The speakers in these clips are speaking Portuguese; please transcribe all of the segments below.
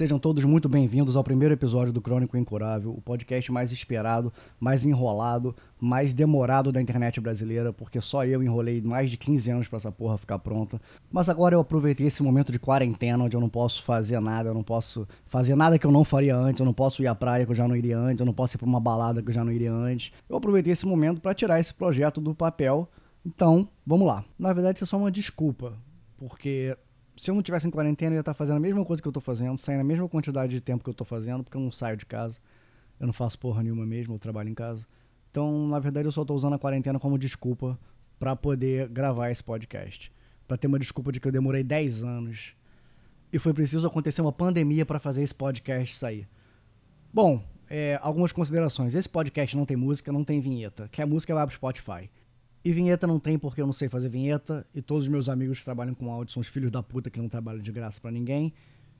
Sejam todos muito bem-vindos ao primeiro episódio do Crônico Incurável, o podcast mais esperado, mais enrolado, mais demorado da internet brasileira, porque só eu enrolei mais de 15 anos para essa porra ficar pronta. Mas agora eu aproveitei esse momento de quarentena, onde eu não posso fazer nada, eu não posso fazer nada que eu não faria antes, eu não posso ir à praia que eu já não iria antes, eu não posso ir pra uma balada que eu já não iria antes. Eu aproveitei esse momento para tirar esse projeto do papel. Então, vamos lá. Na verdade, isso é só uma desculpa, porque se eu não tivesse em quarentena, eu ia estar fazendo a mesma coisa que eu estou fazendo, saindo a mesma quantidade de tempo que eu estou fazendo, porque eu não saio de casa. Eu não faço porra nenhuma mesmo, eu trabalho em casa. Então, na verdade, eu só estou usando a quarentena como desculpa para poder gravar esse podcast. Para ter uma desculpa de que eu demorei 10 anos e foi preciso acontecer uma pandemia para fazer esse podcast sair. Bom, é, algumas considerações. Esse podcast não tem música, não tem vinheta. Que a música vai pro Spotify. E vinheta não tem porque eu não sei fazer vinheta. E todos os meus amigos que trabalham com áudio são os filhos da puta que não trabalham de graça para ninguém.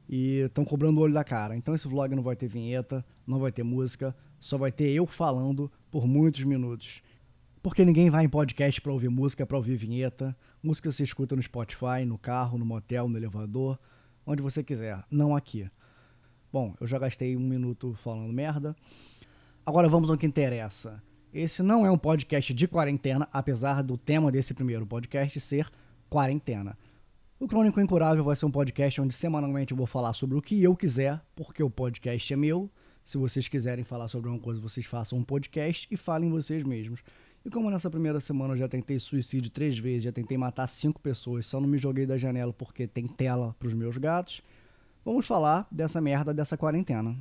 E estão cobrando o olho da cara. Então esse vlog não vai ter vinheta, não vai ter música. Só vai ter eu falando por muitos minutos. Porque ninguém vai em podcast para ouvir música, para ouvir vinheta. Música se escuta no Spotify, no carro, no motel, no elevador, onde você quiser. Não aqui. Bom, eu já gastei um minuto falando merda. Agora vamos ao que interessa. Esse não é um podcast de quarentena, apesar do tema desse primeiro podcast ser quarentena. O Crônico Incurável vai ser um podcast onde semanalmente eu vou falar sobre o que eu quiser, porque o podcast é meu. Se vocês quiserem falar sobre alguma coisa, vocês façam um podcast e falem vocês mesmos. E como nessa primeira semana eu já tentei suicídio três vezes, já tentei matar cinco pessoas, só não me joguei da janela porque tem tela para os meus gatos, vamos falar dessa merda dessa quarentena.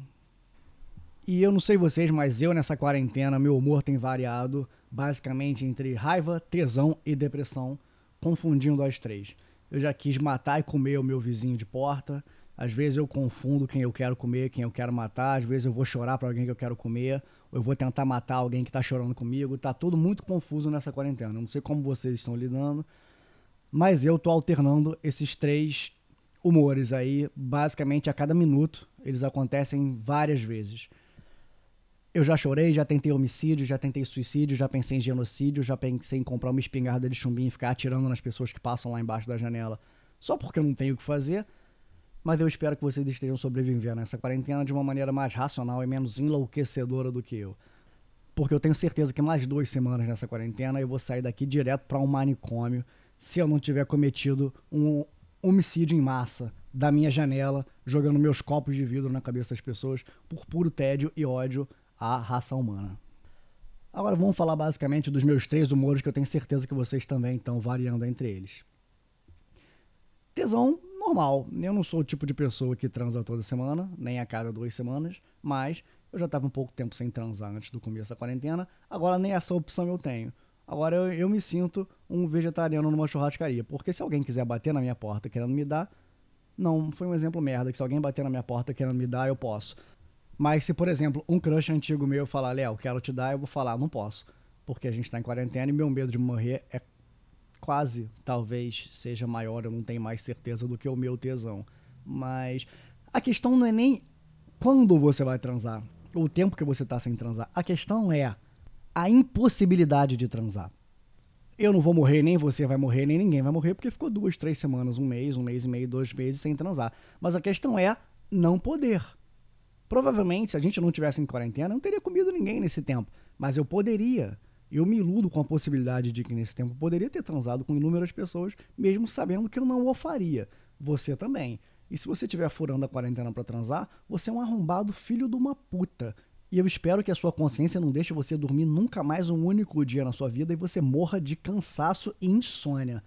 E eu não sei vocês, mas eu nessa quarentena, meu humor tem variado basicamente entre raiva, tesão e depressão, confundindo as três. Eu já quis matar e comer o meu vizinho de porta. Às vezes eu confundo quem eu quero comer, quem eu quero matar. Às vezes eu vou chorar para alguém que eu quero comer. Ou eu vou tentar matar alguém que tá chorando comigo. Tá tudo muito confuso nessa quarentena. Não sei como vocês estão lidando. Mas eu tô alternando esses três humores aí, basicamente a cada minuto. Eles acontecem várias vezes. Eu já chorei, já tentei homicídio, já tentei suicídio, já pensei em genocídio, já pensei em comprar uma espingarda de chumbinho e ficar atirando nas pessoas que passam lá embaixo da janela só porque eu não tenho o que fazer. Mas eu espero que vocês estejam sobrevivendo nessa quarentena de uma maneira mais racional e menos enlouquecedora do que eu. Porque eu tenho certeza que mais duas semanas nessa quarentena eu vou sair daqui direto para um manicômio se eu não tiver cometido um homicídio em massa da minha janela, jogando meus copos de vidro na cabeça das pessoas por puro tédio e ódio à raça humana. Agora vamos falar basicamente dos meus três humores que eu tenho certeza que vocês também estão variando entre eles. Tesão normal. Eu não sou o tipo de pessoa que transa toda semana, nem a cada duas semanas, mas eu já estava um pouco tempo sem transar antes do começo da quarentena, agora nem essa opção eu tenho. Agora eu, eu me sinto um vegetariano numa churrascaria, porque se alguém quiser bater na minha porta querendo me dar, não foi um exemplo merda, que se alguém bater na minha porta querendo me dar, eu posso. Mas se, por exemplo, um crush antigo meu falar, Léo, quero te dar, eu vou falar, não posso. Porque a gente está em quarentena e meu medo de morrer é quase, talvez, seja maior, eu não tenho mais certeza do que o meu tesão. Mas a questão não é nem quando você vai transar, o tempo que você está sem transar. A questão é a impossibilidade de transar. Eu não vou morrer, nem você vai morrer, nem ninguém vai morrer, porque ficou duas, três semanas, um mês, um mês e meio, dois meses sem transar. Mas a questão é não poder. Provavelmente, se a gente não tivesse em quarentena, não teria comido ninguém nesse tempo. Mas eu poderia. Eu me iludo com a possibilidade de que nesse tempo eu poderia ter transado com inúmeras pessoas, mesmo sabendo que eu não o faria. Você também. E se você estiver furando a quarentena para transar, você é um arrombado filho de uma puta. E eu espero que a sua consciência não deixe você dormir nunca mais um único dia na sua vida e você morra de cansaço e insônia.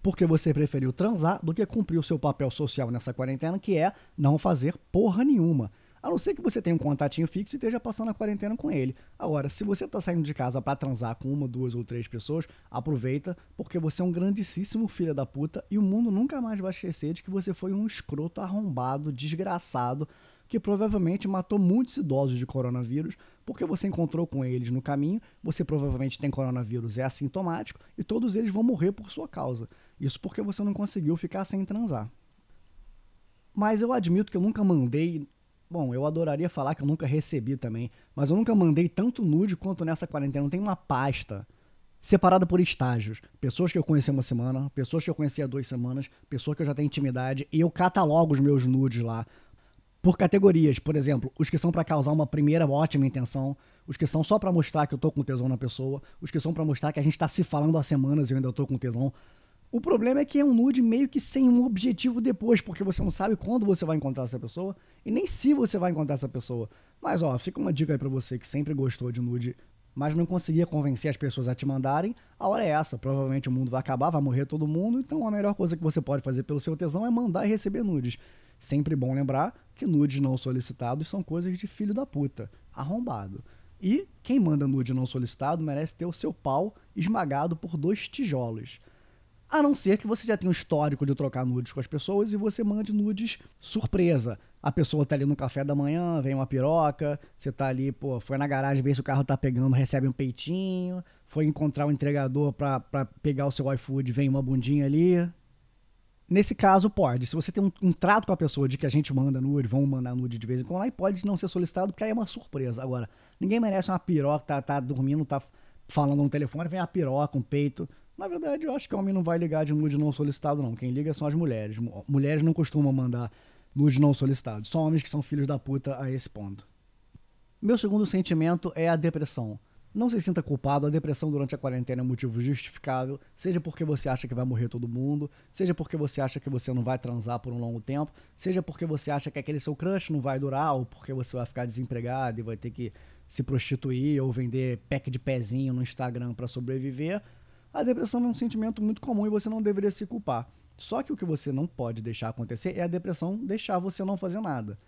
Porque você preferiu transar do que cumprir o seu papel social nessa quarentena, que é não fazer porra nenhuma. A não ser que você tenha um contatinho fixo e esteja passando a quarentena com ele. Agora, se você está saindo de casa para transar com uma, duas ou três pessoas, aproveita, porque você é um grandíssimo filho da puta e o mundo nunca mais vai esquecer de que você foi um escroto arrombado, desgraçado, que provavelmente matou muitos idosos de coronavírus, porque você encontrou com eles no caminho, você provavelmente tem coronavírus, é assintomático, e todos eles vão morrer por sua causa. Isso porque você não conseguiu ficar sem transar. Mas eu admito que eu nunca mandei Bom, eu adoraria falar que eu nunca recebi também, mas eu nunca mandei tanto nude quanto nessa quarentena. Tem uma pasta separada por estágios. Pessoas que eu conheci uma semana, pessoas que eu conheci há duas semanas, pessoas que eu já tenho intimidade, e eu catalogo os meus nudes lá. por categorias. Por exemplo, os que são para causar uma primeira ótima intenção, os que são só para mostrar que eu tô com tesão na pessoa, os que são para mostrar que a gente tá se falando há semanas e eu ainda tô com tesão. O problema é que é um nude meio que sem um objetivo depois, porque você não sabe quando você vai encontrar essa pessoa e nem se você vai encontrar essa pessoa. Mas ó, fica uma dica aí pra você que sempre gostou de nude, mas não conseguia convencer as pessoas a te mandarem. A hora é essa, provavelmente o mundo vai acabar, vai morrer todo mundo, então a melhor coisa que você pode fazer pelo seu tesão é mandar e receber nudes. Sempre bom lembrar que nudes não solicitados são coisas de filho da puta, arrombado. E quem manda nude não solicitado merece ter o seu pau esmagado por dois tijolos. A não ser que você já tenha um histórico de trocar nudes com as pessoas e você mande nudes surpresa. A pessoa tá ali no café da manhã, vem uma piroca, você tá ali, pô, foi na garagem ver se o carro tá pegando, recebe um peitinho, foi encontrar o um entregador pra, pra pegar o seu iFood, vem uma bundinha ali. Nesse caso, pode. Se você tem um, um, trato com a pessoa de que a gente manda nude, vamos mandar nude de vez em quando, aí pode não ser solicitado, porque aí é uma surpresa. Agora, ninguém merece uma piroca, tá, tá dormindo, tá falando no telefone, vem a piroca, um peito. Na verdade, eu acho que homem não vai ligar de nude não solicitado, não. Quem liga são as mulheres. Mulheres não costumam mandar nude não solicitado. Só homens que são filhos da puta a esse ponto. Meu segundo sentimento é a depressão. Não se sinta culpado, a depressão durante a quarentena é um motivo justificável, seja porque você acha que vai morrer todo mundo, seja porque você acha que você não vai transar por um longo tempo, seja porque você acha que aquele seu crush não vai durar, ou porque você vai ficar desempregado e vai ter que se prostituir ou vender pack de pezinho no Instagram para sobreviver. A depressão é um sentimento muito comum e você não deveria se culpar. Só que o que você não pode deixar acontecer é a depressão deixar você não fazer nada.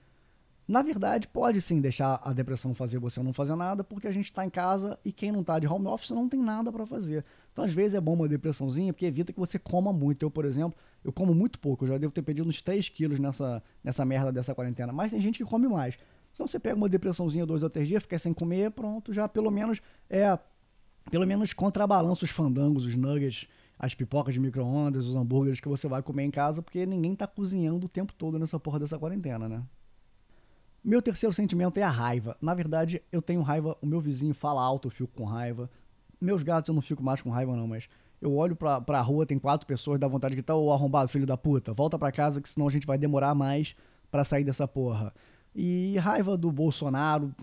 Na verdade, pode sim deixar a depressão fazer você não fazer nada, porque a gente está em casa e quem não está de home office não tem nada para fazer. Então, às vezes, é bom uma depressãozinha, porque evita que você coma muito. Eu, por exemplo, eu como muito pouco. Eu já devo ter perdido uns 3 quilos nessa, nessa merda dessa quarentena. Mas tem gente que come mais. Então, você pega uma depressãozinha dois ou três dias, fica sem comer, pronto, já pelo menos é pelo menos contrabalança os fandangos, os nuggets, as pipocas de micro-ondas, os hambúrgueres que você vai comer em casa, porque ninguém tá cozinhando o tempo todo nessa porra dessa quarentena, né? Meu terceiro sentimento é a raiva. Na verdade, eu tenho raiva, o meu vizinho fala alto, eu fico com raiva. Meus gatos eu não fico mais com raiva, não, mas eu olho pra, pra rua, tem quatro pessoas, dá vontade de gritar, ô arrombado, filho da puta, volta pra casa, que senão a gente vai demorar mais para sair dessa porra. E raiva do Bolsonaro,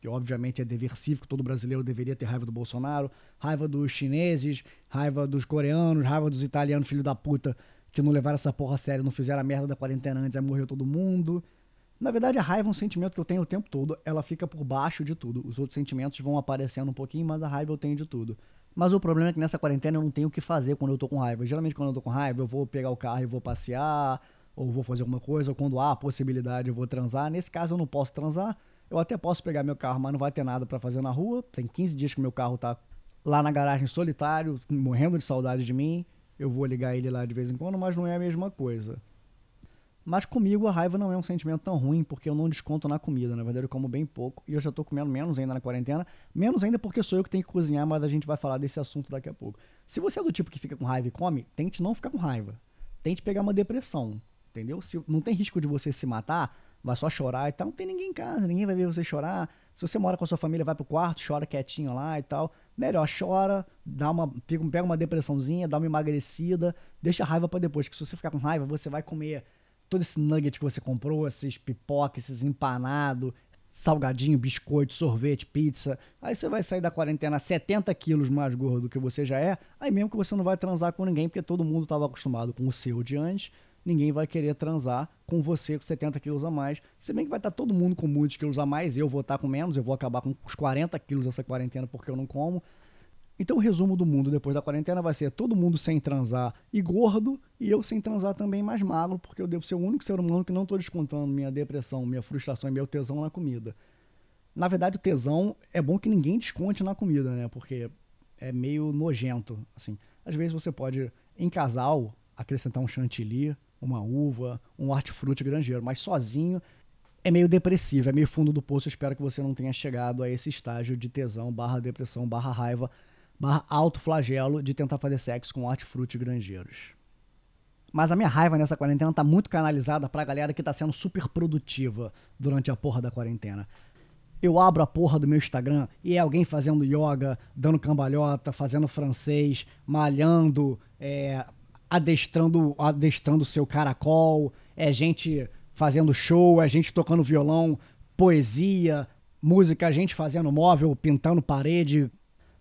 que, obviamente é dever cívico, todo brasileiro deveria ter raiva do Bolsonaro, raiva dos chineses, raiva dos coreanos, raiva dos italianos, filho da puta, que não levaram essa porra a sério, não fizeram a merda da quarentena antes, aí morreu todo mundo. Na verdade, a raiva é um sentimento que eu tenho o tempo todo, ela fica por baixo de tudo. Os outros sentimentos vão aparecendo um pouquinho, mas a raiva eu tenho de tudo. Mas o problema é que nessa quarentena eu não tenho o que fazer quando eu tô com raiva. Geralmente, quando eu tô com raiva, eu vou pegar o carro e vou passear, ou vou fazer alguma coisa, ou quando há a possibilidade eu vou transar. Nesse caso eu não posso transar, eu até posso pegar meu carro, mas não vai ter nada para fazer na rua. Tem 15 dias que meu carro tá lá na garagem solitário, morrendo de saudade de mim. Eu vou ligar ele lá de vez em quando, mas não é a mesma coisa. Mas comigo a raiva não é um sentimento tão ruim, porque eu não desconto na comida. Na verdade, eu como bem pouco e eu já tô comendo menos ainda na quarentena. Menos ainda porque sou eu que tenho que cozinhar, mas a gente vai falar desse assunto daqui a pouco. Se você é do tipo que fica com raiva e come, tente não ficar com raiva. Tente pegar uma depressão entendeu? Se não tem risco de você se matar, vai só chorar e tal, não tem ninguém em casa, ninguém vai ver você chorar. Se você mora com a sua família, vai pro quarto, chora quietinho lá e tal. Melhor, chora, dá uma, pega uma depressãozinha, dá uma emagrecida, deixa a raiva para depois, que se você ficar com raiva, você vai comer todo esse nugget que você comprou, esses pipoca, esses empanados, salgadinho, biscoito, sorvete, pizza. Aí você vai sair da quarentena 70 quilos mais gordo do que você já é. Aí mesmo que você não vai transar com ninguém, porque todo mundo estava acostumado com o seu de antes ninguém vai querer transar com você com 70 quilos a mais. Se bem que vai estar todo mundo com muitos quilos a mais, eu vou estar com menos, eu vou acabar com os 40 quilos essa quarentena porque eu não como. Então o resumo do mundo depois da quarentena vai ser todo mundo sem transar e gordo, e eu sem transar também mais magro, porque eu devo ser o único ser humano que não estou descontando minha depressão, minha frustração e meu tesão na comida. Na verdade, o tesão é bom que ninguém desconte na comida, né? Porque é meio nojento, assim. Às vezes você pode, em casal, acrescentar um chantilly, uma uva, um hortifruti granjeiro, mas sozinho é meio depressivo, é meio fundo do poço. Espero que você não tenha chegado a esse estágio de tesão, barra depressão, barra raiva, barra alto flagelo de tentar fazer sexo com hortifruti granjeiros. Mas a minha raiva nessa quarentena tá muito canalizada pra galera que tá sendo super produtiva durante a porra da quarentena. Eu abro a porra do meu Instagram e é alguém fazendo yoga, dando cambalhota, fazendo francês, malhando, é, adestrando adestrando seu caracol, é gente fazendo show, a gente tocando violão, poesia, música, a gente fazendo móvel, pintando parede,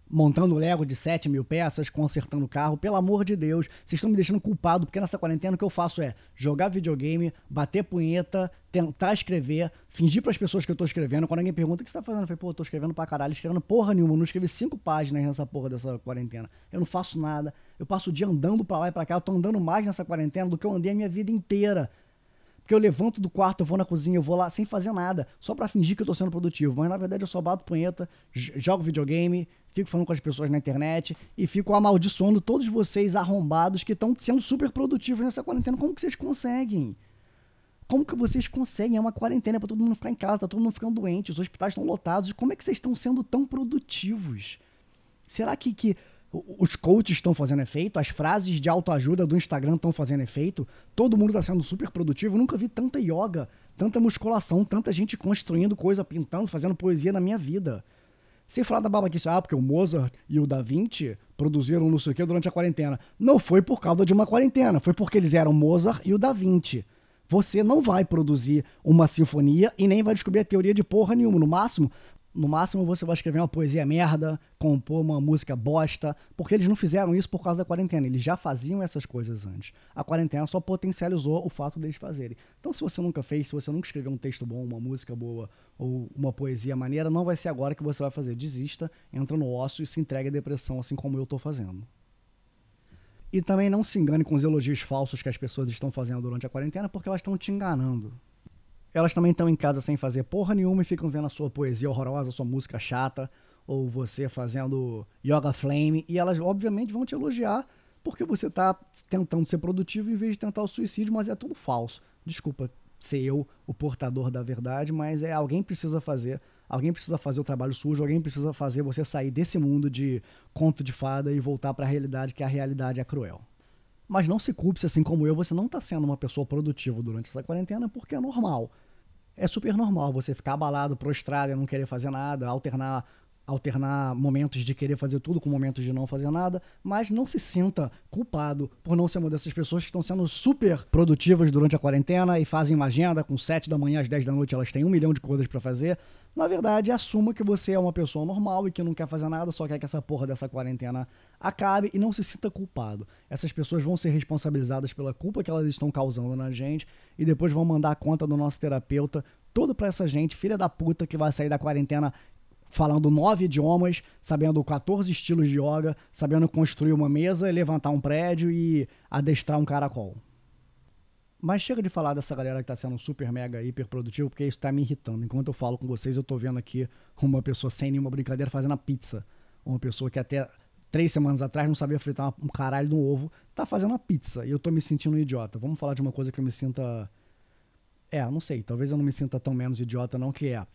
montando Lego de 7 mil peças, consertando carro. Pelo amor de Deus, vocês estão me deixando culpado, porque nessa quarentena o que eu faço é jogar videogame, bater punheta, tentar escrever, fingir para as pessoas que eu tô escrevendo. Quando alguém pergunta o que você tá fazendo, eu falei, pô, eu tô escrevendo pra caralho, escrevendo porra nenhuma. Eu não escrevi cinco páginas nessa porra dessa quarentena. Eu não faço nada. Eu passo o dia andando pra lá e pra cá. Eu tô andando mais nessa quarentena do que eu andei a minha vida inteira. Porque eu levanto do quarto, eu vou na cozinha, eu vou lá sem fazer nada, só para fingir que eu tô sendo produtivo. Mas na verdade eu só bato punheta, jogo videogame, fico falando com as pessoas na internet e fico amaldiçoando todos vocês arrombados que estão sendo super produtivos nessa quarentena. Como que vocês conseguem? Como que vocês conseguem? É uma quarentena para todo mundo ficar em casa, tá todo mundo ficando doente, os hospitais estão lotados. Como é que vocês estão sendo tão produtivos? Será que, que os coaches estão fazendo efeito, as frases de autoajuda do Instagram estão fazendo efeito, todo mundo está sendo super produtivo. Eu nunca vi tanta yoga, tanta musculação, tanta gente construindo coisa, pintando, fazendo poesia na minha vida. Sem falar da babaquice, ah, porque o Mozart e o Da Vinci produziram não sei o que durante a quarentena. Não foi por causa de uma quarentena, foi porque eles eram Mozart e o Da Vinci. Você não vai produzir uma sinfonia e nem vai descobrir a teoria de porra nenhuma. No máximo, no máximo você vai escrever uma poesia merda, compor uma música bosta, porque eles não fizeram isso por causa da quarentena, eles já faziam essas coisas antes. A quarentena só potencializou o fato deles fazerem. Então, se você nunca fez, se você nunca escreveu um texto bom, uma música boa ou uma poesia maneira, não vai ser agora que você vai fazer. Desista, entra no ócio e se entregue à depressão, assim como eu estou fazendo. E também não se engane com os elogios falsos que as pessoas estão fazendo durante a quarentena, porque elas estão te enganando. Elas também estão em casa sem fazer porra nenhuma e ficam vendo a sua poesia horrorosa, a sua música chata, ou você fazendo yoga flame, e elas obviamente vão te elogiar porque você está tentando ser produtivo em vez de tentar o suicídio, mas é tudo falso. Desculpa ser eu o portador da verdade, mas é alguém precisa fazer, alguém precisa fazer o trabalho sujo, alguém precisa fazer você sair desse mundo de conto de fada e voltar para a realidade, que a realidade é cruel. Mas não se culpe, assim como eu, você não está sendo uma pessoa produtiva durante essa quarentena, porque é normal é super normal você ficar abalado, prostrado e não querer fazer nada, alternar alternar momentos de querer fazer tudo com momentos de não fazer nada, mas não se sinta culpado por não ser uma dessas pessoas que estão sendo super produtivas durante a quarentena e fazem uma agenda com 7 da manhã às 10 da noite, elas têm um milhão de coisas para fazer. Na verdade, assuma que você é uma pessoa normal e que não quer fazer nada, só quer que essa porra dessa quarentena acabe e não se sinta culpado. Essas pessoas vão ser responsabilizadas pela culpa que elas estão causando na gente e depois vão mandar a conta do nosso terapeuta todo para essa gente, filha da puta, que vai sair da quarentena falando nove idiomas, sabendo 14 estilos de yoga, sabendo construir uma mesa, levantar um prédio e adestrar um caracol. Mas chega de falar dessa galera que tá sendo super, mega, hiper produtivo, porque isso tá me irritando. Enquanto eu falo com vocês, eu tô vendo aqui uma pessoa sem nenhuma brincadeira fazendo a pizza. Uma pessoa que até três semanas atrás não sabia fritar um caralho no ovo, tá fazendo a pizza. E eu tô me sentindo um idiota. Vamos falar de uma coisa que eu me sinta. É, não sei, talvez eu não me sinta tão menos idiota, não, que é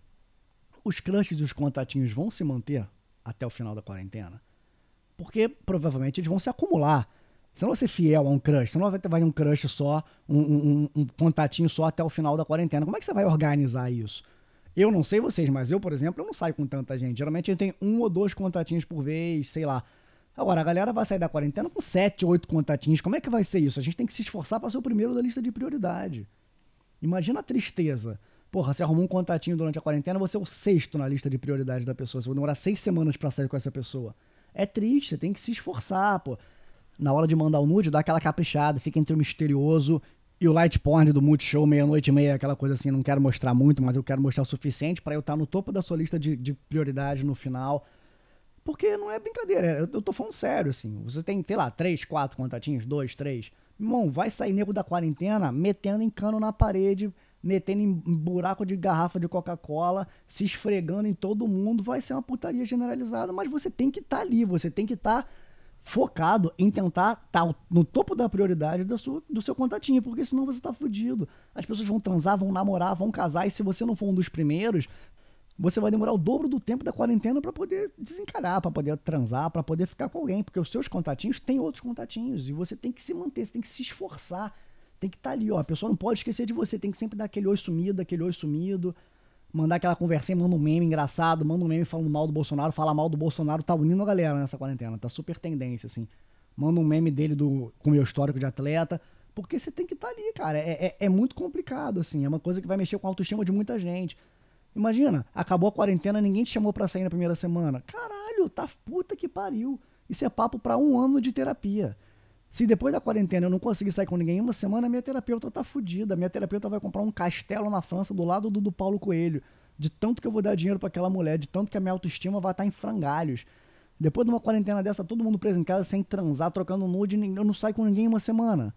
os crushes e os contatinhos vão se manter até o final da quarentena? Porque provavelmente eles vão se acumular. Você não vai ser fiel a um crush, você não vai ter um crush só, um, um, um, contatinho só até o final da quarentena. Como é que você vai organizar isso? Eu não sei vocês, mas eu, por exemplo, eu não saio com tanta gente. Geralmente gente tem um ou dois contatinhos por vez, sei lá. Agora, a galera vai sair da quarentena com sete, oito contatinhos. Como é que vai ser isso? A gente tem que se esforçar para ser o primeiro da lista de prioridade. Imagina a tristeza Porra, você arrumou um contatinho durante a quarentena, você é o sexto na lista de prioridades da pessoa. Você vai demorar seis semanas para sair com essa pessoa. É triste, você tem que se esforçar, pô. Na hora de mandar o nude, dá aquela caprichada, fica entre o misterioso e o light porn do Multishow, meia-noite e meia, aquela coisa assim, não quero mostrar muito, mas eu quero mostrar o suficiente para eu estar tá no topo da sua lista de, de prioridades no final. Porque não é brincadeira, eu, eu tô falando sério, assim. Você tem, sei lá, três, quatro contatinhos, dois, três. Irmão, vai sair nego da quarentena metendo em cano na parede metendo em buraco de garrafa de Coca-Cola, se esfregando em todo mundo, vai ser uma putaria generalizada. Mas você tem que estar tá ali, você tem que estar tá focado em tentar estar tá no topo da prioridade do seu, do seu contatinho, porque senão você está fudido. As pessoas vão transar, vão namorar, vão casar, e se você não for um dos primeiros, você vai demorar o dobro do tempo da quarentena para poder desencarar, para poder transar, para poder ficar com alguém, porque os seus contatinhos têm outros contatinhos e você tem que se manter, você tem que se esforçar tem que estar tá ali, ó. A pessoa não pode esquecer de você, tem que sempre dar aquele oi sumido, aquele oi sumido. Mandar aquela conversinha, manda um meme engraçado, manda um meme falando mal do Bolsonaro, fala mal do Bolsonaro, tá unindo a galera nessa quarentena, tá super tendência, assim. Manda um meme dele do, com o meu histórico de atleta, Porque você tem que estar tá ali, cara. É, é, é, muito complicado, assim. É uma coisa que vai mexer com a autoestima de muita gente. Imagina, acabou a quarentena, ninguém te chamou pra sair na primeira semana. Caralho, tá puta que pariu. Isso é papo para um ano de terapia. Se depois da quarentena eu não conseguir sair com ninguém uma semana, minha terapeuta tá fudida. Minha terapeuta vai comprar um castelo na França do lado do, do Paulo Coelho. De tanto que eu vou dar dinheiro para aquela mulher, de tanto que a minha autoestima vai estar tá em frangalhos. Depois de uma quarentena dessa, todo mundo preso em casa sem transar, trocando nude, eu não saio com ninguém uma semana.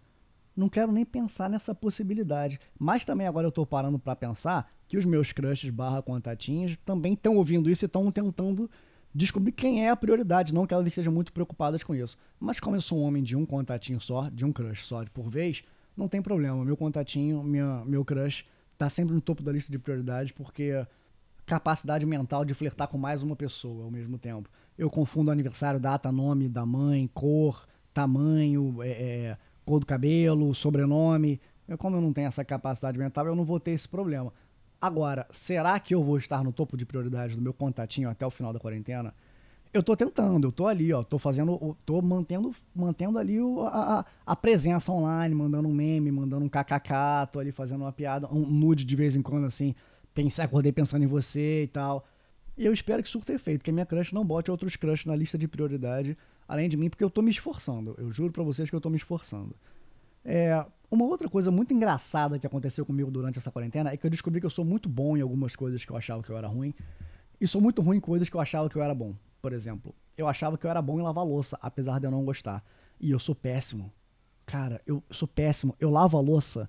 Não quero nem pensar nessa possibilidade. Mas também agora eu tô parando para pensar que os meus crushes barra contatinhos também estão ouvindo isso e estão tentando descobrir quem é a prioridade, não que elas estejam muito preocupadas com isso. Mas como eu sou um homem de um contatinho só, de um crush só por vez, não tem problema. Meu contatinho, minha, meu crush, tá sempre no topo da lista de prioridades, porque capacidade mental de flertar com mais uma pessoa ao mesmo tempo. Eu confundo aniversário, data, nome da mãe, cor, tamanho, é, é, cor do cabelo, sobrenome. Eu, como eu não tenho essa capacidade mental, eu não vou ter esse problema. Agora, será que eu vou estar no topo de prioridade do meu contatinho até o final da quarentena? Eu tô tentando, eu tô ali, ó, tô fazendo, tô mantendo, mantendo ali o, a, a presença online, mandando um meme, mandando um kkk, tô ali fazendo uma piada, um nude de vez em quando, assim, pensei, acordei pensando em você e tal. E eu espero que surta efeito, que a minha crush não bote outros crush na lista de prioridade, além de mim, porque eu tô me esforçando. Eu juro para vocês que eu tô me esforçando. É, uma outra coisa muito engraçada que aconteceu comigo durante essa quarentena é que eu descobri que eu sou muito bom em algumas coisas que eu achava que eu era ruim. E sou muito ruim em coisas que eu achava que eu era bom. Por exemplo, eu achava que eu era bom em lavar louça, apesar de eu não gostar. E eu sou péssimo. Cara, eu sou péssimo. Eu lavo a louça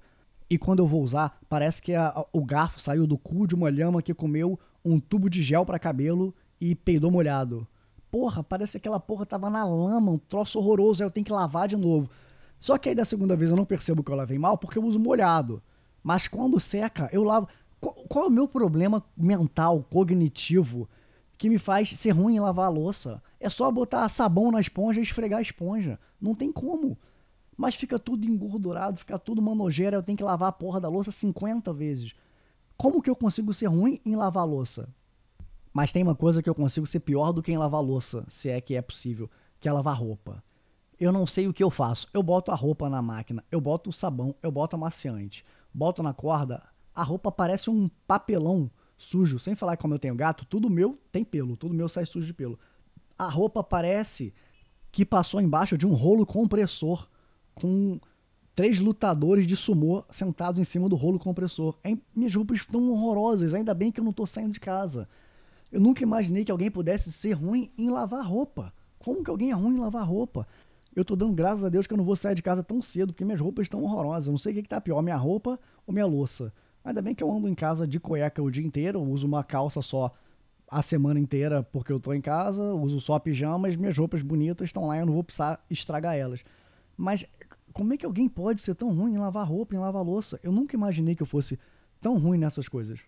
e quando eu vou usar, parece que a, a, o garfo saiu do cu de uma lhama que comeu um tubo de gel para cabelo e peidou molhado. Porra, parece que aquela porra tava na lama, um troço horroroso, aí eu tenho que lavar de novo. Só que aí da segunda vez eu não percebo que eu lavei mal porque eu uso molhado. Mas quando seca, eu lavo. Qual, qual é o meu problema mental, cognitivo, que me faz ser ruim em lavar a louça? É só botar sabão na esponja e esfregar a esponja. Não tem como. Mas fica tudo engordurado, fica tudo uma eu tenho que lavar a porra da louça 50 vezes. Como que eu consigo ser ruim em lavar a louça? Mas tem uma coisa que eu consigo ser pior do que em lavar louça, se é que é possível, que é lavar roupa eu não sei o que eu faço. Eu boto a roupa na máquina, eu boto o sabão, eu boto amaciante, boto na corda, a roupa parece um papelão sujo. Sem falar como eu tenho gato, tudo meu tem pelo, tudo meu sai sujo de pelo. A roupa parece que passou embaixo de um rolo compressor com três lutadores de sumô sentados em cima do rolo compressor. Minhas roupas estão horrorosas, ainda bem que eu não estou saindo de casa. Eu nunca imaginei que alguém pudesse ser ruim em lavar roupa. Como que alguém é ruim em lavar roupa? Eu tô dando graças a Deus que eu não vou sair de casa tão cedo, porque minhas roupas estão horrorosas. Eu não sei o que, que tá pior, minha roupa ou minha louça. Ainda bem que eu ando em casa de cueca o dia inteiro, uso uma calça só a semana inteira porque eu tô em casa, uso só pijamas, minhas roupas bonitas estão lá, eu não vou precisar estragar elas. Mas como é que alguém pode ser tão ruim em lavar roupa, em lavar louça? Eu nunca imaginei que eu fosse tão ruim nessas coisas.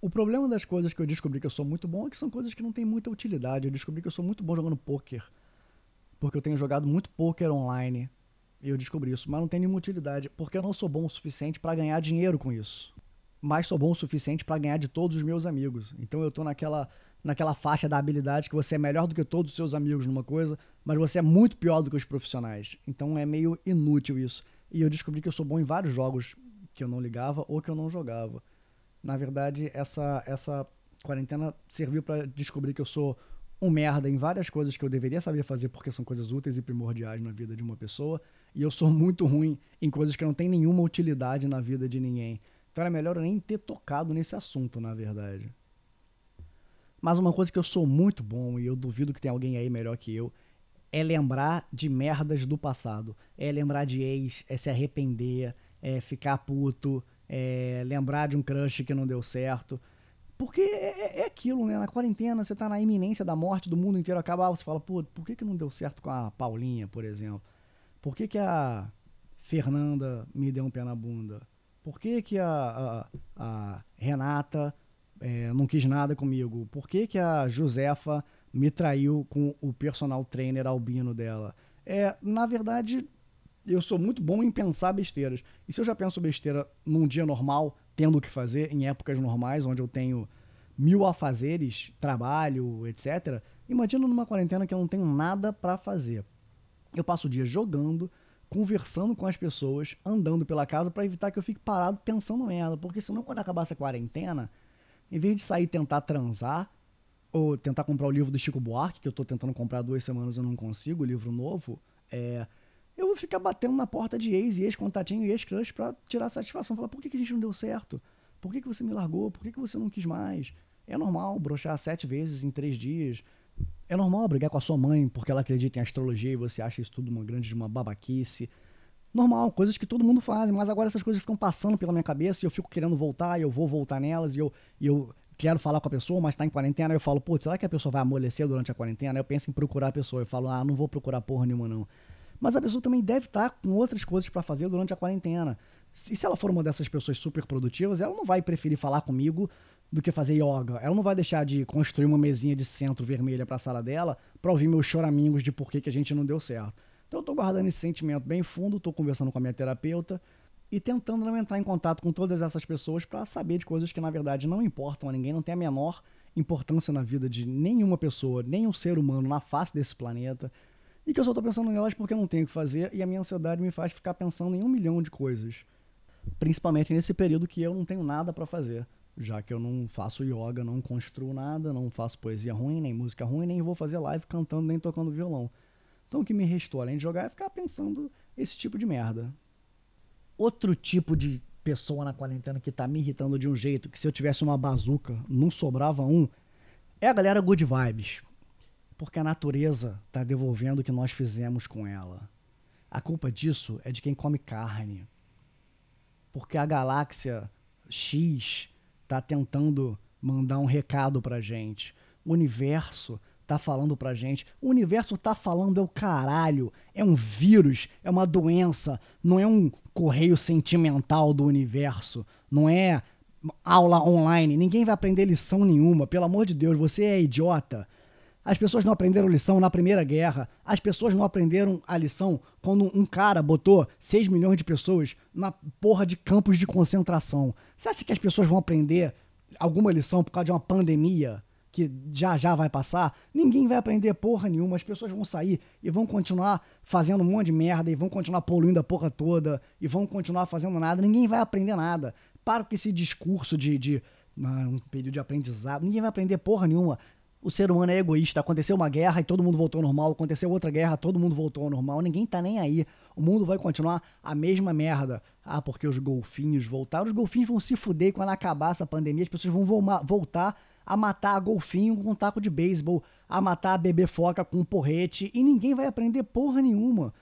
O problema das coisas que eu descobri que eu sou muito bom é que são coisas que não têm muita utilidade. Eu descobri que eu sou muito bom jogando poker porque eu tenho jogado muito poker online e eu descobri isso, mas não tem nenhuma utilidade, porque eu não sou bom o suficiente para ganhar dinheiro com isso. Mas sou bom o suficiente para ganhar de todos os meus amigos. Então eu tô naquela naquela faixa da habilidade que você é melhor do que todos os seus amigos numa coisa, mas você é muito pior do que os profissionais. Então é meio inútil isso. E eu descobri que eu sou bom em vários jogos que eu não ligava ou que eu não jogava. Na verdade, essa essa quarentena serviu para descobrir que eu sou um merda em várias coisas que eu deveria saber fazer porque são coisas úteis e primordiais na vida de uma pessoa, e eu sou muito ruim em coisas que não têm nenhuma utilidade na vida de ninguém. Então era melhor eu nem ter tocado nesse assunto, na verdade. Mas uma coisa que eu sou muito bom, e eu duvido que tenha alguém aí melhor que eu, é lembrar de merdas do passado. É lembrar de ex, é se arrepender, é ficar puto, é lembrar de um crush que não deu certo. Porque é, é, é, aquilo, né? Na quarentena, você tá na iminência da morte do mundo inteiro acabar, você fala, pô, por que, que não deu certo com a Paulinha, por exemplo? Por que, que a Fernanda me deu um pé na bunda? Por que, que a, a, a Renata é, não quis nada comigo? Por que, que a Josefa me traiu com o personal trainer albino dela? É, na verdade, eu sou muito bom em pensar besteiras. E se eu já penso besteira num dia normal, tendo o que fazer em épocas normais, onde eu tenho mil afazeres, trabalho, etc. Imagina numa quarentena que eu não tenho nada para fazer. Eu passo o dia jogando, conversando com as pessoas, andando pela casa para evitar que eu fique parado pensando nela. Porque senão, quando acabasse a quarentena, em vez de sair tentar transar, ou tentar comprar o livro do Chico Buarque, que eu tô tentando comprar há duas semanas e não consigo, o livro novo, é, eu vou ficar batendo na porta de ex e ex-contatinho e ex-crush pra tirar satisfação. Falar, por que, que a gente não deu certo? Por que, que você me largou? Por que, que você não quis mais? É normal brochar sete vezes em três dias. É normal brigar com a sua mãe porque ela acredita em astrologia e você acha isso tudo uma grande de uma babaquice. Normal, coisas que todo mundo faz, mas agora essas coisas ficam passando pela minha cabeça e eu fico querendo voltar, e eu vou voltar nelas, e eu, e eu quero falar com a pessoa, mas tá em quarentena, eu falo, putz, será que a pessoa vai amolecer durante a quarentena? Eu penso em procurar a pessoa, eu falo, ah, não vou procurar porra nenhuma não. Mas a pessoa também deve estar tá com outras coisas para fazer durante a quarentena. E se ela for uma dessas pessoas super produtivas, ela não vai preferir falar comigo do que fazer yoga. Ela não vai deixar de construir uma mesinha de centro vermelha para a sala dela para ouvir meus choramingos de por que, que a gente não deu certo. Então eu tô guardando esse sentimento bem fundo, tô conversando com a minha terapeuta, e tentando não entrar em contato com todas essas pessoas para saber de coisas que na verdade não importam a ninguém, não tem a menor importância na vida de nenhuma pessoa, nenhum ser humano na face desse planeta, e que eu só estou pensando nelas porque eu não tenho o que fazer e a minha ansiedade me faz ficar pensando em um milhão de coisas. Principalmente nesse período que eu não tenho nada para fazer, já que eu não faço yoga, não construo nada, não faço poesia ruim, nem música ruim, nem vou fazer live cantando, nem tocando violão. Então o que me restou, além de jogar, é ficar pensando esse tipo de merda outro tipo de pessoa na quarentena que tá me irritando de um jeito que se eu tivesse uma bazuca não sobrava um, é a galera good vibes. Porque a natureza tá devolvendo o que nós fizemos com ela. A culpa disso é de quem come carne. Porque a galáxia X tá tentando mandar um recado pra gente. O universo tá falando pra gente. O universo tá falando é o caralho. É um vírus, é uma doença, não é um correio sentimental do universo, não é aula online. Ninguém vai aprender lição nenhuma, pelo amor de Deus, você é idiota. As pessoas não aprenderam lição na Primeira Guerra. As pessoas não aprenderam a lição quando um cara botou 6 milhões de pessoas na porra de campos de concentração. Você acha que as pessoas vão aprender alguma lição por causa de uma pandemia? que já já vai passar, ninguém vai aprender porra nenhuma, as pessoas vão sair e vão continuar fazendo um monte de merda e vão continuar poluindo a porra toda e vão continuar fazendo nada, ninguém vai aprender nada. Para com esse discurso de, de um período de aprendizado, ninguém vai aprender porra nenhuma. O ser humano é egoísta, aconteceu uma guerra e todo mundo voltou ao normal, aconteceu outra guerra, todo mundo voltou ao normal, ninguém tá nem aí. O mundo vai continuar a mesma merda. Ah, porque os golfinhos voltaram, os golfinhos vão se fuder quando acabar essa pandemia, as pessoas vão voltar a matar golfinho com um taco de beisebol, a matar a bebê foca com um porrete, e ninguém vai aprender porra nenhuma.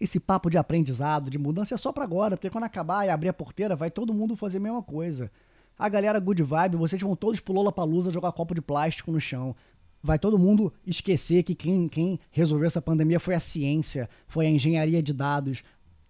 Esse papo de aprendizado, de mudança é só para agora, porque quando acabar e abrir a porteira, vai todo mundo fazer a mesma coisa. A galera good vibe, vocês vão todos pro Lollapalooza jogar copo de plástico no chão. Vai todo mundo esquecer que quem, quem resolveu essa pandemia foi a ciência, foi a engenharia de dados,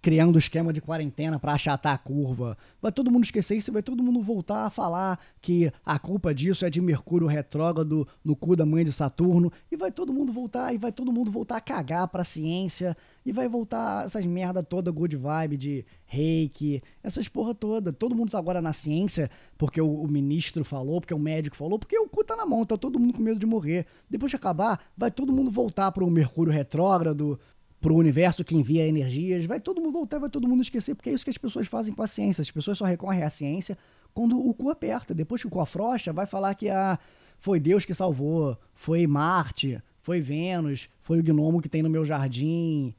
criando esquema de quarentena para achatar a curva. Vai todo mundo esquecer isso, vai todo mundo voltar a falar que a culpa disso é de Mercúrio retrógrado no cu da mãe de Saturno, e vai todo mundo voltar, e vai todo mundo voltar a cagar pra ciência, e vai voltar essas merda toda good vibe de reiki, essas porra toda. Todo mundo tá agora na ciência porque o, o ministro falou, porque o médico falou, porque o cu tá na mão, tá todo mundo com medo de morrer. Depois de acabar, vai todo mundo voltar pro Mercúrio retrógrado, para o universo que envia energias, vai todo mundo voltar, vai todo mundo esquecer, porque é isso que as pessoas fazem com a ciência. As pessoas só recorrem à ciência quando o cu aperta. Depois que o cu afrouxa, vai falar que ah, foi Deus que salvou, foi Marte, foi Vênus, foi o gnomo que tem no meu jardim.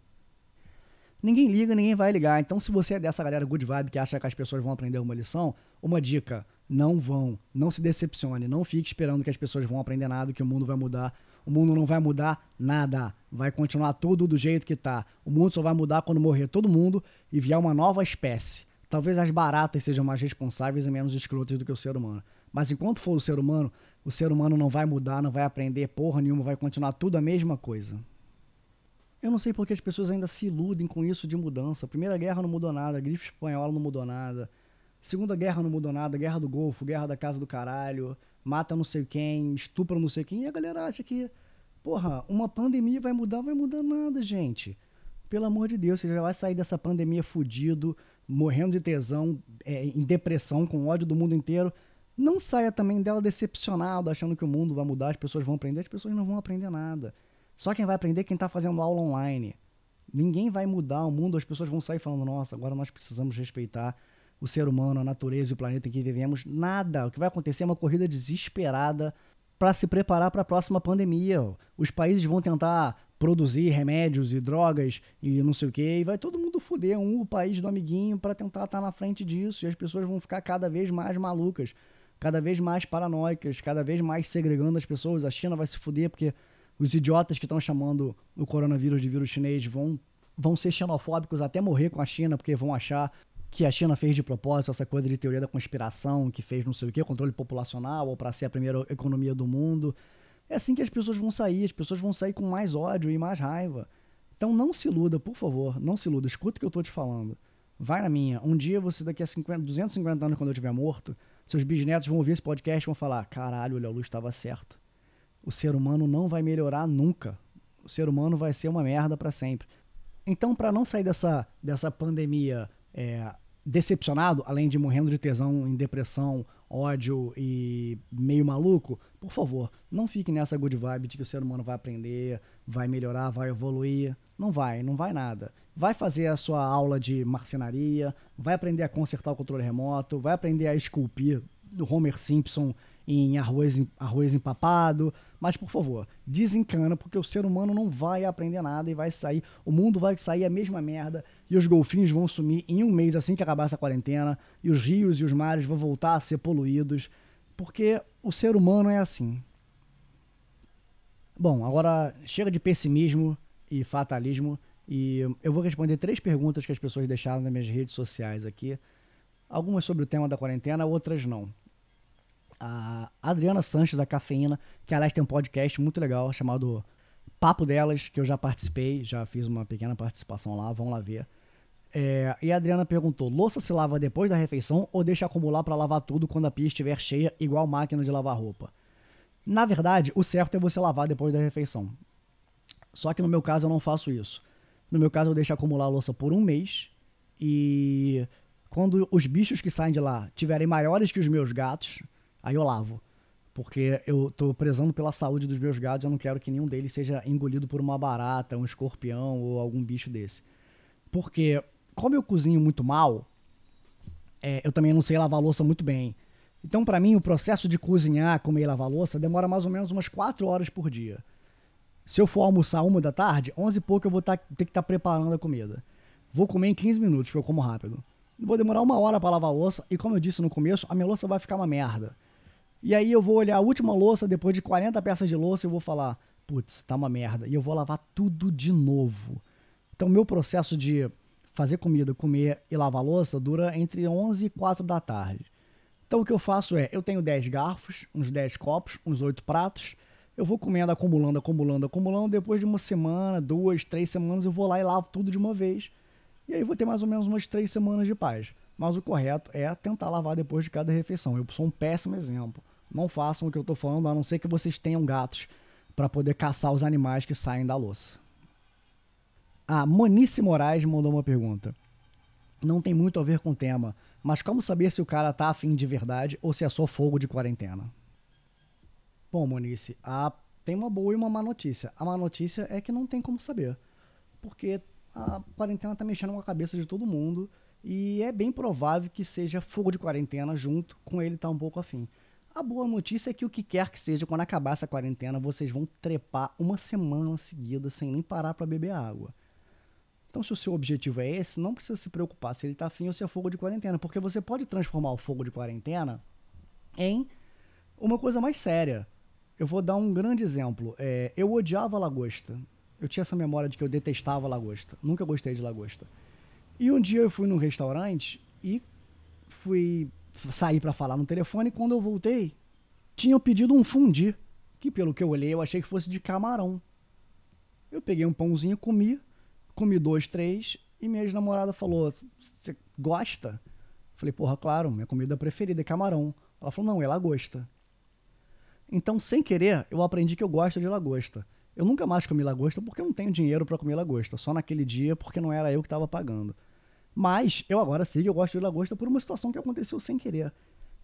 Ninguém liga, ninguém vai ligar. Então, se você é dessa galera good vibe que acha que as pessoas vão aprender uma lição, uma dica: não vão, não se decepcione, não fique esperando que as pessoas vão aprender nada, que o mundo vai mudar o mundo não vai mudar nada. Vai continuar tudo do jeito que está. O mundo só vai mudar quando morrer todo mundo e vier uma nova espécie. Talvez as baratas sejam mais responsáveis e menos escrotas do que o ser humano. Mas enquanto for o ser humano, o ser humano não vai mudar, não vai aprender porra nenhuma, vai continuar tudo a mesma coisa. Eu não sei porque as pessoas ainda se iludem com isso de mudança. Primeira Guerra não mudou nada, a gripe espanhola não mudou nada. Segunda Guerra não mudou nada, Guerra do Golfo, Guerra da Casa do Caralho mata não sei quem, estupra não sei quem, e a galera acha que, porra, uma pandemia vai mudar, vai mudar nada, gente. Pelo amor de Deus, você já vai sair dessa pandemia fudido, morrendo de tesão, é, em depressão, com ódio do mundo inteiro. Não saia também dela decepcionado, achando que o mundo vai mudar, as pessoas vão aprender, as pessoas não vão aprender nada. Só quem vai aprender é quem está fazendo aula online. Ninguém vai mudar o mundo, as pessoas vão sair falando, nossa, agora nós precisamos respeitar o ser humano, a natureza e o planeta em que vivemos. Nada. O que vai acontecer é uma corrida desesperada para se preparar para a próxima pandemia. Os países vão tentar produzir remédios e drogas e não sei o que, e vai todo mundo foder um o país do amiguinho para tentar estar tá na frente disso, e as pessoas vão ficar cada vez mais malucas, cada vez mais paranoicas, cada vez mais segregando as pessoas. A China vai se fuder porque os idiotas que estão chamando o coronavírus de vírus chinês vão, vão ser xenofóbicos até morrer com a China, porque vão achar que a China fez de propósito essa coisa de teoria da conspiração, que fez não sei o que, controle populacional, ou para ser a primeira economia do mundo. É assim que as pessoas vão sair, as pessoas vão sair com mais ódio e mais raiva. Então não se iluda, por favor, não se iluda, escuta o que eu tô te falando. Vai na minha. Um dia você, daqui a 50, 250 anos, quando eu estiver morto, seus bisnetos vão ouvir esse podcast e vão falar: caralho, o Léo Luz estava certo. O ser humano não vai melhorar nunca. O ser humano vai ser uma merda para sempre. Então, para não sair dessa, dessa pandemia é, decepcionado, além de morrendo de tesão, em depressão, ódio e meio maluco, por favor, não fique nessa good vibe de que o ser humano vai aprender, vai melhorar, vai evoluir. Não vai, não vai nada. Vai fazer a sua aula de marcenaria, vai aprender a consertar o controle remoto, vai aprender a esculpir o Homer Simpson em arroz, arroz empapado. Mas, por favor, desencana, porque o ser humano não vai aprender nada e vai sair. O mundo vai sair a mesma merda e os golfinhos vão sumir em um mês assim que acabar essa quarentena. E os rios e os mares vão voltar a ser poluídos. Porque o ser humano é assim. Bom, agora chega de pessimismo e fatalismo. E eu vou responder três perguntas que as pessoas deixaram nas minhas redes sociais aqui. Algumas sobre o tema da quarentena, outras não a Adriana Sanches, da Cafeína, que aliás tem um podcast muito legal chamado Papo Delas, que eu já participei, já fiz uma pequena participação lá, vão lá ver. É, e a Adriana perguntou: louça se lava depois da refeição ou deixa acumular para lavar tudo quando a pia estiver cheia, igual máquina de lavar roupa? Na verdade, o certo é você lavar depois da refeição. Só que no meu caso eu não faço isso. No meu caso eu deixo acumular a louça por um mês e quando os bichos que saem de lá tiverem maiores que os meus gatos, Aí eu lavo. Porque eu tô prezando pela saúde dos meus gatos, eu não quero que nenhum deles seja engolido por uma barata, um escorpião ou algum bicho desse. Porque, como eu cozinho muito mal, é, eu também não sei lavar louça muito bem. Então, para mim, o processo de cozinhar, comer e lavar louça demora mais ou menos umas 4 horas por dia. Se eu for almoçar uma da tarde, 11 e pouco eu vou tá, ter que estar tá preparando a comida. Vou comer em 15 minutos, porque eu como rápido. Vou demorar uma hora para lavar a louça, e como eu disse no começo, a minha louça vai ficar uma merda. E aí eu vou olhar a última louça, depois de 40 peças de louça, eu vou falar, putz, tá uma merda. E eu vou lavar tudo de novo. Então, meu processo de fazer comida, comer e lavar louça dura entre 11 e 4 da tarde. Então, o que eu faço é, eu tenho 10 garfos, uns 10 copos, uns 8 pratos. Eu vou comendo, acumulando, acumulando, acumulando. Depois de uma semana, duas, três semanas, eu vou lá e lavo tudo de uma vez. E aí vou ter mais ou menos umas três semanas de paz. Mas o correto é tentar lavar depois de cada refeição. Eu sou um péssimo exemplo. Não façam o que eu estou falando, a não ser que vocês tenham gatos para poder caçar os animais que saem da louça. A Monice Moraes mandou uma pergunta. Não tem muito a ver com o tema, mas como saber se o cara tá afim de verdade ou se é só fogo de quarentena? Bom, Monice, a... tem uma boa e uma má notícia. A má notícia é que não tem como saber, porque a quarentena tá mexendo com a cabeça de todo mundo e é bem provável que seja fogo de quarentena junto com ele tá um pouco afim. A boa notícia é que o que quer que seja, quando acabar essa quarentena, vocês vão trepar uma semana seguida sem nem parar para beber água. Então, se o seu objetivo é esse, não precisa se preocupar se ele está afim ou se é fogo de quarentena, porque você pode transformar o fogo de quarentena em uma coisa mais séria. Eu vou dar um grande exemplo. É, eu odiava lagosta. Eu tinha essa memória de que eu detestava lagosta. Nunca gostei de lagosta. E um dia eu fui num restaurante e fui saí para falar no telefone e quando eu voltei, tinham pedido um fundi, que pelo que eu olhei eu achei que fosse de camarão. Eu peguei um pãozinho, comi, comi dois, três, e minha ex-namorada falou: Você gosta? Falei, porra, claro, minha comida preferida é camarão. Ela falou: Não, é lagosta. Então, sem querer, eu aprendi que eu gosto de lagosta. Eu nunca mais comi lagosta porque eu não tenho dinheiro para comer lagosta, só naquele dia porque não era eu que estava pagando. Mas eu agora sei que eu gosto de lagosta por uma situação que aconteceu sem querer.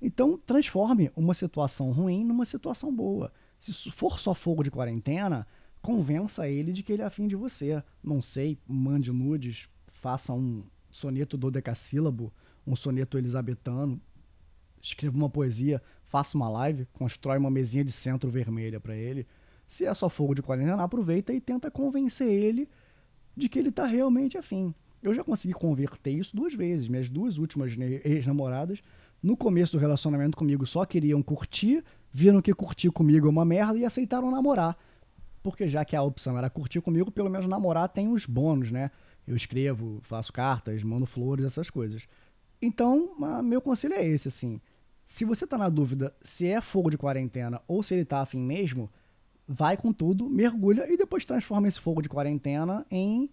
Então, transforme uma situação ruim numa situação boa. Se for só fogo de quarentena, convença ele de que ele é afim de você. Não sei, mande nudes, faça um soneto dodecassílabo, um soneto elisabetano, escreva uma poesia, faça uma live, constrói uma mesinha de centro vermelha para ele. Se é só fogo de quarentena, aproveita e tenta convencer ele de que ele tá realmente afim. Eu já consegui converter isso duas vezes. Minhas duas últimas ex-namoradas, no começo do relacionamento comigo, só queriam curtir, viram que curtir comigo é uma merda e aceitaram namorar. Porque já que a opção era curtir comigo, pelo menos namorar tem os bônus, né? Eu escrevo, faço cartas, mando flores, essas coisas. Então, meu conselho é esse, assim. Se você tá na dúvida se é fogo de quarentena ou se ele tá afim mesmo, vai com tudo, mergulha e depois transforma esse fogo de quarentena em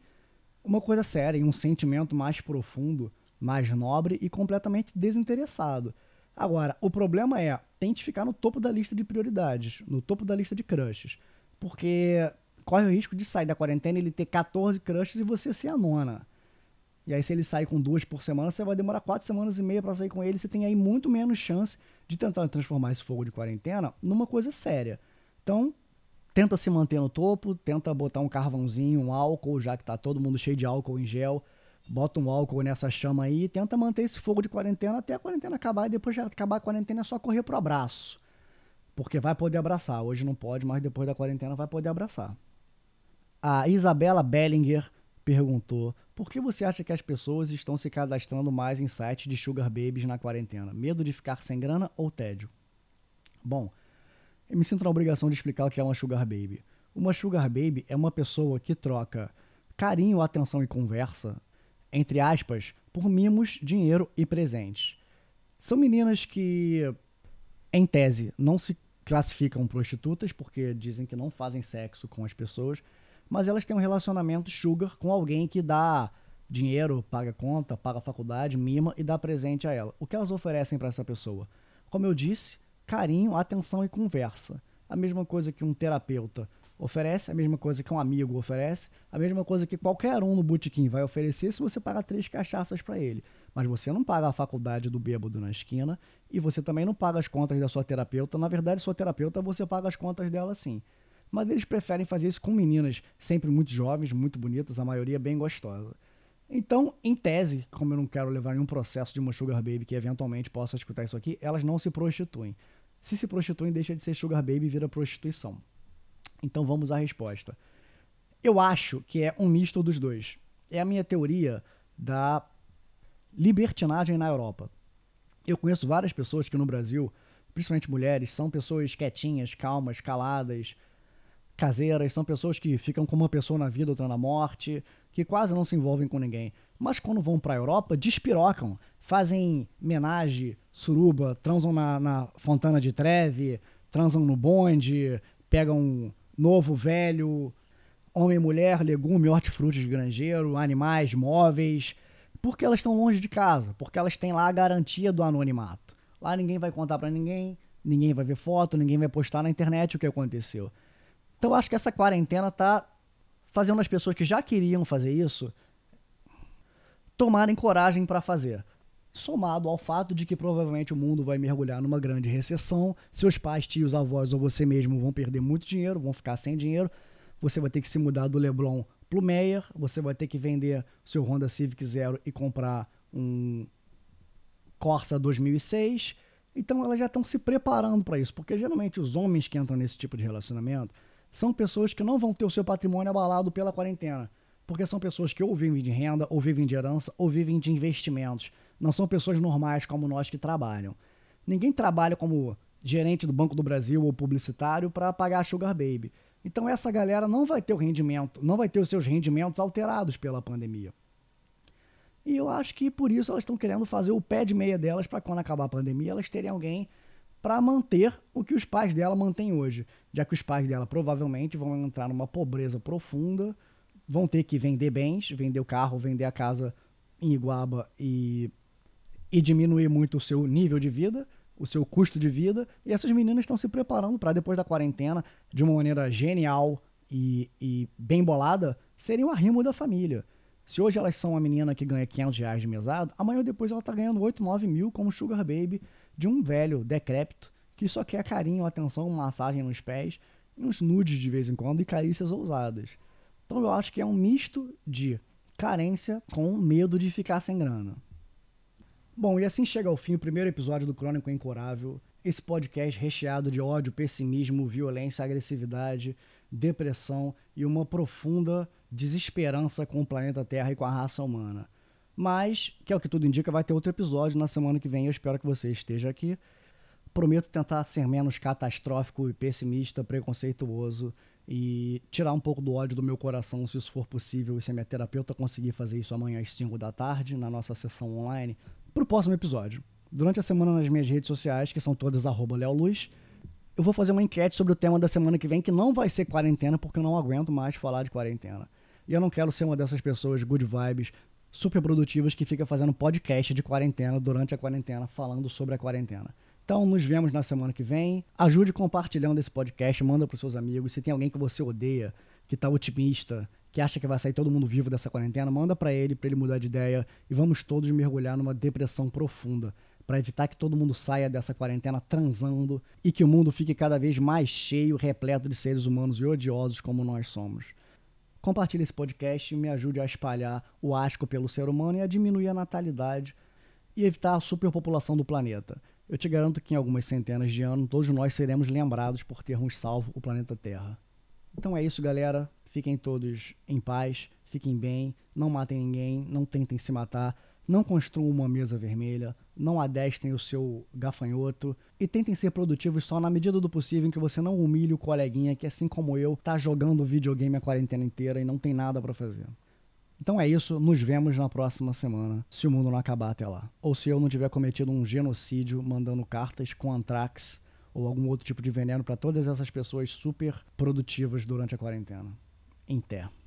uma coisa séria, em um sentimento mais profundo, mais nobre e completamente desinteressado. Agora, o problema é, tente ficar no topo da lista de prioridades, no topo da lista de crushes. Porque corre o risco de sair da quarentena e ele ter 14 crushes e você ser a nona. E aí, se ele sair com duas por semana, você vai demorar quatro semanas e meia para sair com ele. Você tem aí muito menos chance de tentar transformar esse fogo de quarentena numa coisa séria. Então, tenta se manter no topo, tenta botar um carvãozinho, um álcool, já que tá todo mundo cheio de álcool em gel. Bota um álcool nessa chama aí e tenta manter esse fogo de quarentena até a quarentena acabar. E depois de acabar a quarentena é só correr pro abraço. Porque vai poder abraçar. Hoje não pode, mas depois da quarentena vai poder abraçar. A Isabela Bellinger perguntou: por que você acha que as pessoas estão se cadastrando mais em sites de sugar babies na quarentena? Medo de ficar sem grana ou tédio? Bom, eu me sinto na obrigação de explicar o que é uma sugar baby. Uma sugar baby é uma pessoa que troca carinho, atenção e conversa, entre aspas, por mimos, dinheiro e presentes. São meninas que, em tese, não se classificam prostitutas porque dizem que não fazem sexo com as pessoas, mas elas têm um relacionamento sugar com alguém que dá dinheiro, paga conta, paga faculdade, mima e dá presente a ela. O que elas oferecem para essa pessoa? Como eu disse, carinho, atenção e conversa. A mesma coisa que um terapeuta oferece, a mesma coisa que um amigo oferece, a mesma coisa que qualquer um no botequim vai oferecer se você pagar três cachaças para ele. Mas você não paga a faculdade do bêbado na esquina e você também não paga as contas da sua terapeuta. Na verdade, sua terapeuta você paga as contas dela sim. Mas eles preferem fazer isso com meninas sempre muito jovens, muito bonitas, a maioria bem gostosa. Então, em tese, como eu não quero levar nenhum processo de uma sugar baby que eventualmente possa escutar isso aqui, elas não se prostituem. Se se prostituem, deixa de ser sugar baby e vira prostituição. Então vamos à resposta. Eu acho que é um misto dos dois. É a minha teoria da libertinagem na Europa. Eu conheço várias pessoas que no Brasil, principalmente mulheres, são pessoas quietinhas, calmas, caladas, caseiras, são pessoas que ficam com uma pessoa na vida, outra na morte, que quase não se envolvem com ninguém. Mas quando vão para a Europa, despirocam, fazem menage, suruba, transam na, na Fontana de Treve, transam no bonde, pegam novo, velho, homem, mulher, legume, hortifruti de granjeiro, animais, móveis, porque elas estão longe de casa, porque elas têm lá a garantia do anonimato. Lá ninguém vai contar para ninguém, ninguém vai ver foto, ninguém vai postar na internet o que aconteceu. Então acho que essa quarentena tá fazendo as pessoas que já queriam fazer isso tomarem coragem para fazer somado ao fato de que provavelmente o mundo vai mergulhar numa grande recessão, seus pais, tios, avós ou você mesmo vão perder muito dinheiro, vão ficar sem dinheiro, você vai ter que se mudar do Leblon pro Meyer, você vai ter que vender seu Honda Civic Zero e comprar um Corsa 2006. Então elas já estão se preparando para isso, porque geralmente os homens que entram nesse tipo de relacionamento são pessoas que não vão ter o seu patrimônio abalado pela quarentena, porque são pessoas que ou vivem de renda, ou vivem de herança, ou vivem de investimentos não são pessoas normais como nós que trabalham. Ninguém trabalha como gerente do Banco do Brasil ou publicitário para pagar a Sugar Baby. Então essa galera não vai ter o rendimento, não vai ter os seus rendimentos alterados pela pandemia. E eu acho que por isso elas estão querendo fazer o pé de meia delas para quando acabar a pandemia elas terem alguém para manter o que os pais dela mantêm hoje, já que os pais dela provavelmente vão entrar numa pobreza profunda, vão ter que vender bens, vender o carro, vender a casa em Iguaba e e diminuir muito o seu nível de vida, o seu custo de vida. E essas meninas estão se preparando para, depois da quarentena, de uma maneira genial e, e, bem bolada, serem o arrimo da família. Se hoje elas são uma menina que ganha 500 reais de mesado, amanhã ou depois ela está ganhando 8, 9 mil como sugar baby de um velho decrépito que só quer carinho, atenção, massagem nos pés uns nudes de vez em quando e carícias ousadas. Então eu acho que é um misto de carência com medo de ficar sem grana. Bom, e assim chega ao fim o primeiro episódio do Crônico Incurável, esse podcast recheado de ódio, pessimismo, violência, agressividade, depressão e uma profunda desesperança com o planeta Terra e com a raça humana. Mas, que é o que tudo indica, vai ter outro episódio na semana que vem. Eu espero que você esteja aqui. Prometo tentar ser menos catastrófico e pessimista, preconceituoso e tirar um pouco do ódio do meu coração, se isso for possível, e se a minha terapeuta conseguir fazer isso amanhã às 5 da tarde, na nossa sessão online, para o próximo episódio. Durante a semana nas minhas redes sociais, que são todas arroba Luz, eu vou fazer uma enquete sobre o tema da semana que vem, que não vai ser quarentena, porque eu não aguento mais falar de quarentena. E eu não quero ser uma dessas pessoas good vibes, super produtivas, que fica fazendo podcast de quarentena durante a quarentena, falando sobre a quarentena. Então, nos vemos na semana que vem. Ajude compartilhando esse podcast, manda para seus amigos. Se tem alguém que você odeia, que está otimista, que acha que vai sair todo mundo vivo dessa quarentena, manda para ele, para ele mudar de ideia e vamos todos mergulhar numa depressão profunda para evitar que todo mundo saia dessa quarentena transando e que o mundo fique cada vez mais cheio, repleto de seres humanos e odiosos como nós somos. Compartilhe esse podcast e me ajude a espalhar o asco pelo ser humano e a diminuir a natalidade e evitar a superpopulação do planeta. Eu te garanto que em algumas centenas de anos todos nós seremos lembrados por termos salvo o planeta Terra. Então é isso, galera. Fiquem todos em paz, fiquem bem, não matem ninguém, não tentem se matar, não construam uma mesa vermelha, não adestrem o seu gafanhoto e tentem ser produtivos só na medida do possível em que você não humilhe o coleguinha que, assim como eu, tá jogando videogame a quarentena inteira e não tem nada para fazer. Então é isso, nos vemos na próxima semana, se o mundo não acabar até lá. Ou se eu não tiver cometido um genocídio mandando cartas com antrax ou algum outro tipo de veneno para todas essas pessoas super produtivas durante a quarentena. Em terra.